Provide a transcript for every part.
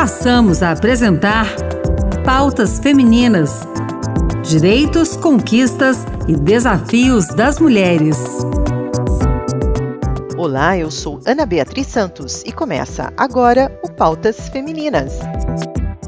passamos a apresentar Pautas Femininas: Direitos, Conquistas e Desafios das Mulheres. Olá, eu sou Ana Beatriz Santos e começa agora o Pautas Femininas.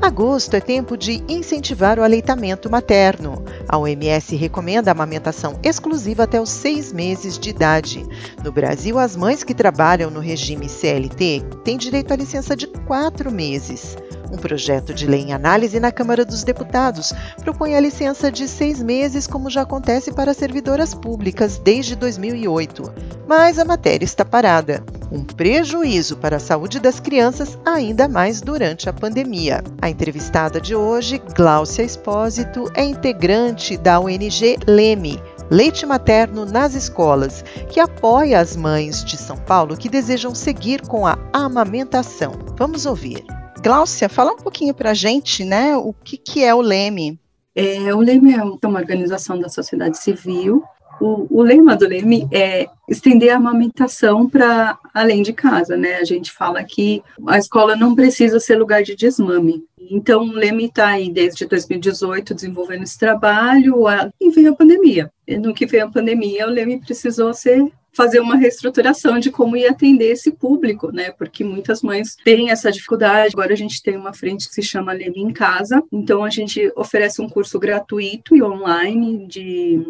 Agosto é tempo de incentivar o aleitamento materno. A OMS recomenda a amamentação exclusiva até os seis meses de idade. No Brasil, as mães que trabalham no regime CLT têm direito à licença de quatro meses. Um projeto de lei em análise na Câmara dos Deputados propõe a licença de seis meses, como já acontece para servidoras públicas desde 2008. Mas a matéria está parada. Um prejuízo para a saúde das crianças, ainda mais durante a pandemia. A entrevistada de hoje, Gláucia Espósito, é integrante da ONG Leme, Leite Materno nas Escolas, que apoia as mães de São Paulo que desejam seguir com a amamentação. Vamos ouvir. Gláucia, fala um pouquinho para a gente, né, o que, que é o Leme. É, o Leme é uma organização da sociedade civil. O, o lema do Leme é estender a amamentação para além de casa, né? A gente fala que a escola não precisa ser lugar de desmame. Então, o Leme está aí desde 2018 desenvolvendo esse trabalho, e veio a pandemia. No que veio a pandemia, o Leme precisou ser fazer uma reestruturação de como ir atender esse público, né? Porque muitas mães têm essa dificuldade. Agora a gente tem uma frente que se chama Leme em Casa, então a gente oferece um curso gratuito e online de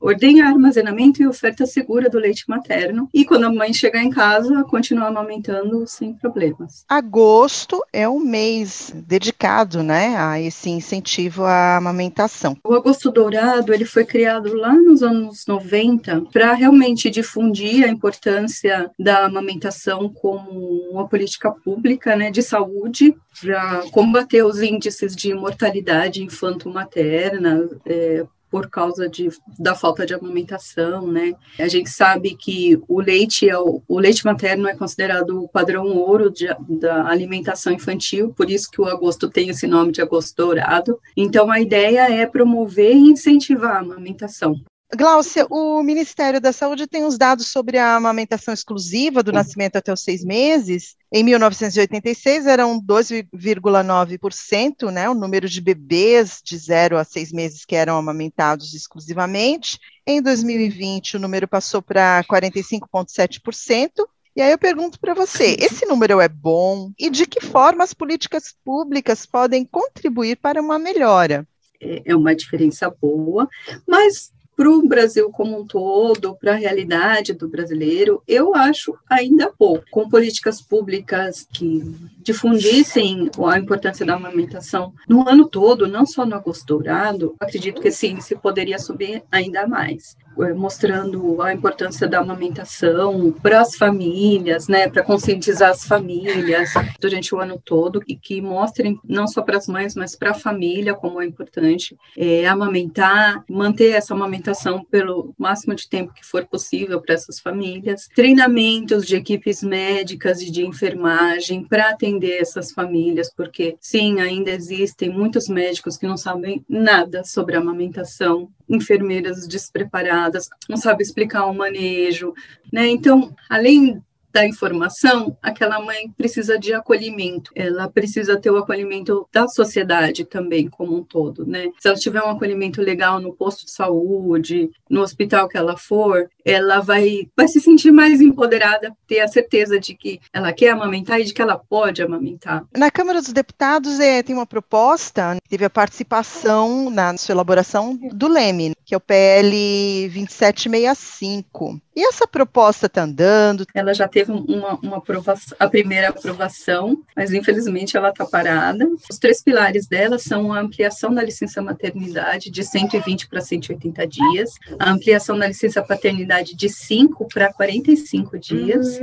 ordenha armazenamento e oferta segura do leite materno. E quando a mãe chegar em casa, continuar amamentando sem problemas. Agosto é um mês dedicado, né, a esse incentivo à amamentação. O Agosto Dourado, ele foi criado lá nos anos 90 para realmente difundir a importância da amamentação como uma política pública, né, de saúde para combater os índices de mortalidade infanto-materna, é, por causa de, da falta de amamentação, né? A gente sabe que o leite, é o, o leite materno é considerado o padrão ouro de, da alimentação infantil, por isso que o agosto tem esse nome de agosto dourado. Então, a ideia é promover e incentivar a amamentação. Gláucia, o Ministério da Saúde tem os dados sobre a amamentação exclusiva do nascimento até os seis meses. Em 1986 eram 12,9%, né, o número de bebês de 0 a 6 meses que eram amamentados exclusivamente. Em 2020 o número passou para 45,7%. E aí eu pergunto para você, esse número é bom? E de que forma as políticas públicas podem contribuir para uma melhora? É, é uma diferença boa, mas para o Brasil como um todo, para a realidade do brasileiro, eu acho ainda pouco. Com políticas públicas que difundissem a importância da amamentação no ano todo, não só no agosto dourado, acredito que esse índice poderia subir ainda mais. É, mostrando a importância da amamentação para as famílias, né, para conscientizar as famílias durante o ano todo e que mostrem não só para as mães, mas para a família como é importante é, amamentar, manter essa amamentação pelo máximo de tempo que for possível para essas famílias, treinamentos de equipes médicas e de enfermagem para atender essas famílias, porque sim, ainda existem muitos médicos que não sabem nada sobre a amamentação, enfermeiras despreparadas, não sabem explicar o manejo, né? Então, além da informação, aquela mãe precisa de acolhimento, ela precisa ter o acolhimento da sociedade também, como um todo, né? Se ela tiver um acolhimento legal no posto de saúde, no hospital que ela for, ela vai, vai se sentir mais empoderada, ter a certeza de que ela quer amamentar e de que ela pode amamentar. Na Câmara dos Deputados é, tem uma proposta, teve a participação na sua elaboração do Leme, que é o PL 2765. E essa proposta está andando? Ela já teve uma, uma aprovação, a primeira aprovação, mas infelizmente ela está parada. Os três pilares dela são a ampliação da licença maternidade de 120 para 180 dias, a ampliação da licença paternidade de 5 para 45 dias,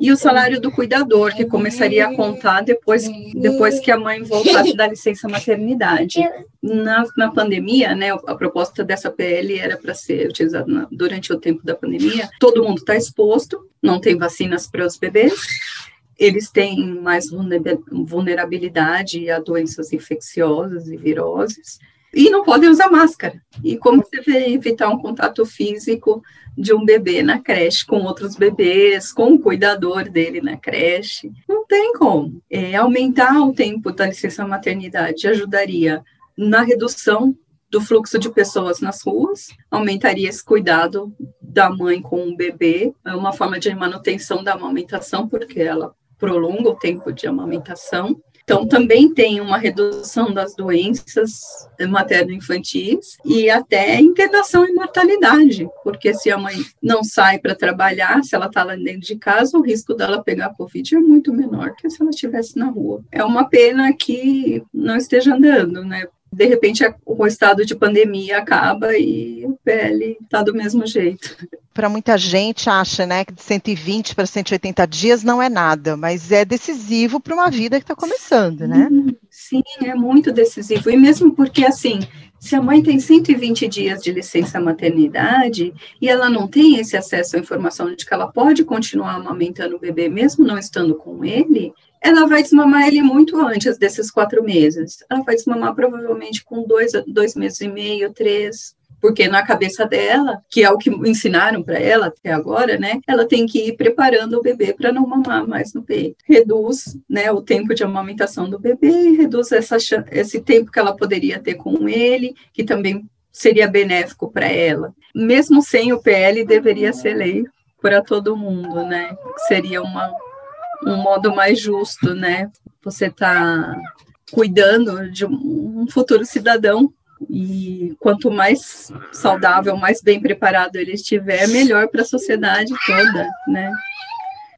e o salário do cuidador, que começaria a contar depois, depois que a mãe voltasse da licença maternidade. Na, na pandemia, né, a proposta dessa PL era para ser utilizada na, durante o tempo da pandemia, pandemia, todo mundo está exposto, não tem vacinas para os bebês, eles têm mais vulnerabilidade a doenças infecciosas e viroses. e não podem usar máscara. E como você vai evitar um contato físico de um bebê na creche com outros bebês, com o cuidador dele na creche? Não tem como. É, aumentar o tempo da licença maternidade ajudaria na redução do fluxo de pessoas nas ruas, aumentaria esse cuidado da mãe com o bebê, é uma forma de manutenção da amamentação, porque ela prolonga o tempo de amamentação. Então, também tem uma redução das doenças materno-infantis e até internação e mortalidade, porque se a mãe não sai para trabalhar, se ela está lá dentro de casa, o risco dela pegar Covid é muito menor que se ela estivesse na rua. É uma pena que não esteja andando, né? De repente o estado de pandemia acaba e o PL está do mesmo jeito. Para muita gente acha, né, que de 120 para 180 dias não é nada, mas é decisivo para uma vida que está começando, né? Sim, é muito decisivo. E mesmo porque assim, se a mãe tem 120 dias de licença maternidade e ela não tem esse acesso à informação de que ela pode continuar amamentando o bebê mesmo não estando com ele, ela vai desmamar ele muito antes desses quatro meses. Ela vai desmamar provavelmente com dois, dois meses e meio, três. Porque na cabeça dela, que é o que ensinaram para ela até agora, né? Ela tem que ir preparando o bebê para não mamar mais no peito. Reduz, né, o tempo de amamentação do bebê e reduz essa, esse tempo que ela poderia ter com ele, que também seria benéfico para ela. Mesmo sem o PL, deveria ser lei para todo mundo, né? Seria uma um modo mais justo, né? Você está cuidando de um futuro cidadão e quanto mais saudável, mais bem preparado ele estiver, melhor para a sociedade toda, né?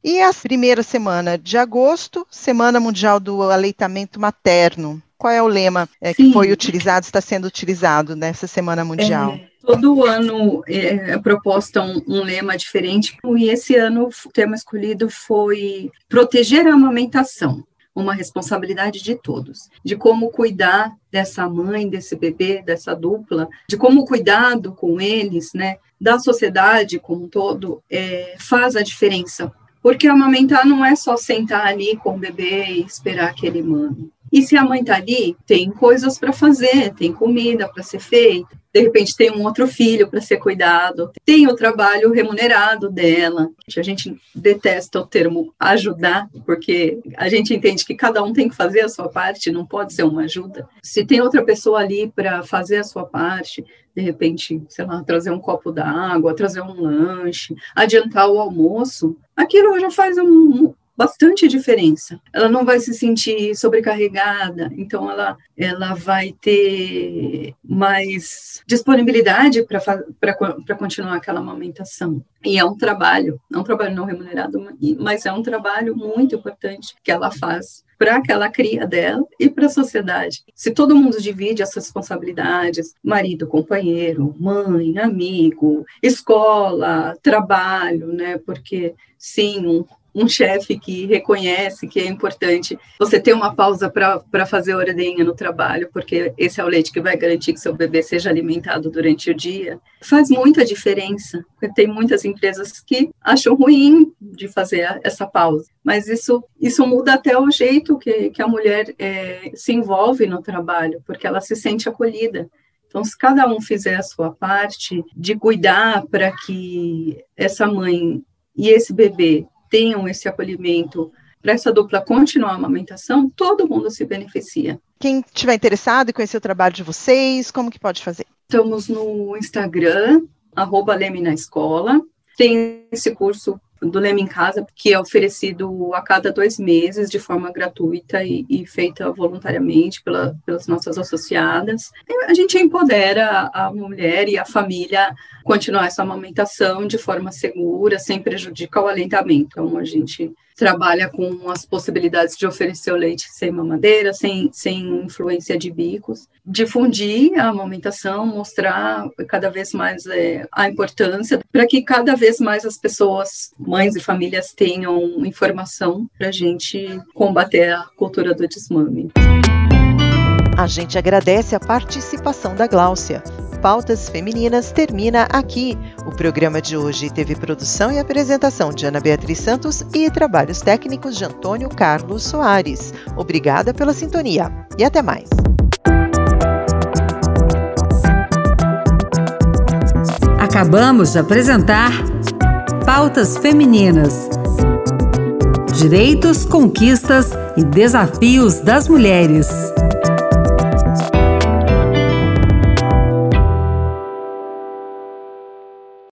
E a primeira semana de agosto, Semana Mundial do Aleitamento Materno. Qual é o lema é, que foi utilizado, está sendo utilizado nessa Semana Mundial? É, todo ano é, proposta um, um, lema diferente, e esse ano o tema escolhido foi proteger a amamentação, uma responsabilidade de todos, de como cuidar dessa mãe, desse bebê, dessa dupla, de como o cuidado com eles, né, da sociedade como um todo, é, faz a diferença. Porque amamentar não é só sentar ali com o bebê e esperar que ele mame. E se a mãe está ali, tem coisas para fazer, tem comida para ser feita, de repente tem um outro filho para ser cuidado, tem o trabalho remunerado dela. A gente detesta o termo ajudar, porque a gente entende que cada um tem que fazer a sua parte, não pode ser uma ajuda. Se tem outra pessoa ali para fazer a sua parte, de repente, sei lá, trazer um copo d'água, trazer um lanche, adiantar o almoço, aquilo já faz um, bastante diferença. Ela não vai se sentir sobrecarregada, então ela, ela vai ter mais disponibilidade para continuar aquela amamentação. E é um trabalho, é um trabalho não remunerado, mas é um trabalho muito importante que ela faz para aquela cria dela e para a sociedade. Se todo mundo divide as responsabilidades, marido, companheiro, mãe, amigo, escola, trabalho, né? Porque sim, um, chefe que reconhece que é importante você ter uma pausa para fazer ordenha no trabalho, porque esse é o leite que vai garantir que seu bebê seja alimentado durante o dia, faz muita diferença. Tem muitas empresas que acham ruim de fazer essa pausa, mas isso, isso muda até o jeito que, que a mulher é, se envolve no trabalho, porque ela se sente acolhida. Então, se cada um fizer a sua parte de cuidar para que essa mãe e esse bebê tenham esse acolhimento para essa dupla continuar a amamentação, todo mundo se beneficia. Quem estiver interessado em conhecer o trabalho de vocês, como que pode fazer? Estamos no Instagram, arroba Leme na Escola. Tem esse curso do Leme em Casa, que é oferecido a cada dois meses de forma gratuita e, e feita voluntariamente pela, pelas nossas associadas. A gente empodera a mulher e a família continuar essa amamentação de forma segura, sem prejudicar o aleitamento. Então, a gente trabalha com as possibilidades de oferecer o leite sem mamadeira, sem, sem influência de bicos, difundir a amamentação, mostrar cada vez mais é, a importância, para que cada vez mais as pessoas, mães e famílias, tenham informação para a gente combater a cultura do desmame. A gente agradece a participação da Gláucia pautas femininas termina aqui. O programa de hoje teve produção e apresentação de Ana Beatriz Santos e trabalhos técnicos de Antônio Carlos Soares. Obrigada pela sintonia e até mais. Acabamos de apresentar Pautas Femininas. Direitos, conquistas e desafios das mulheres.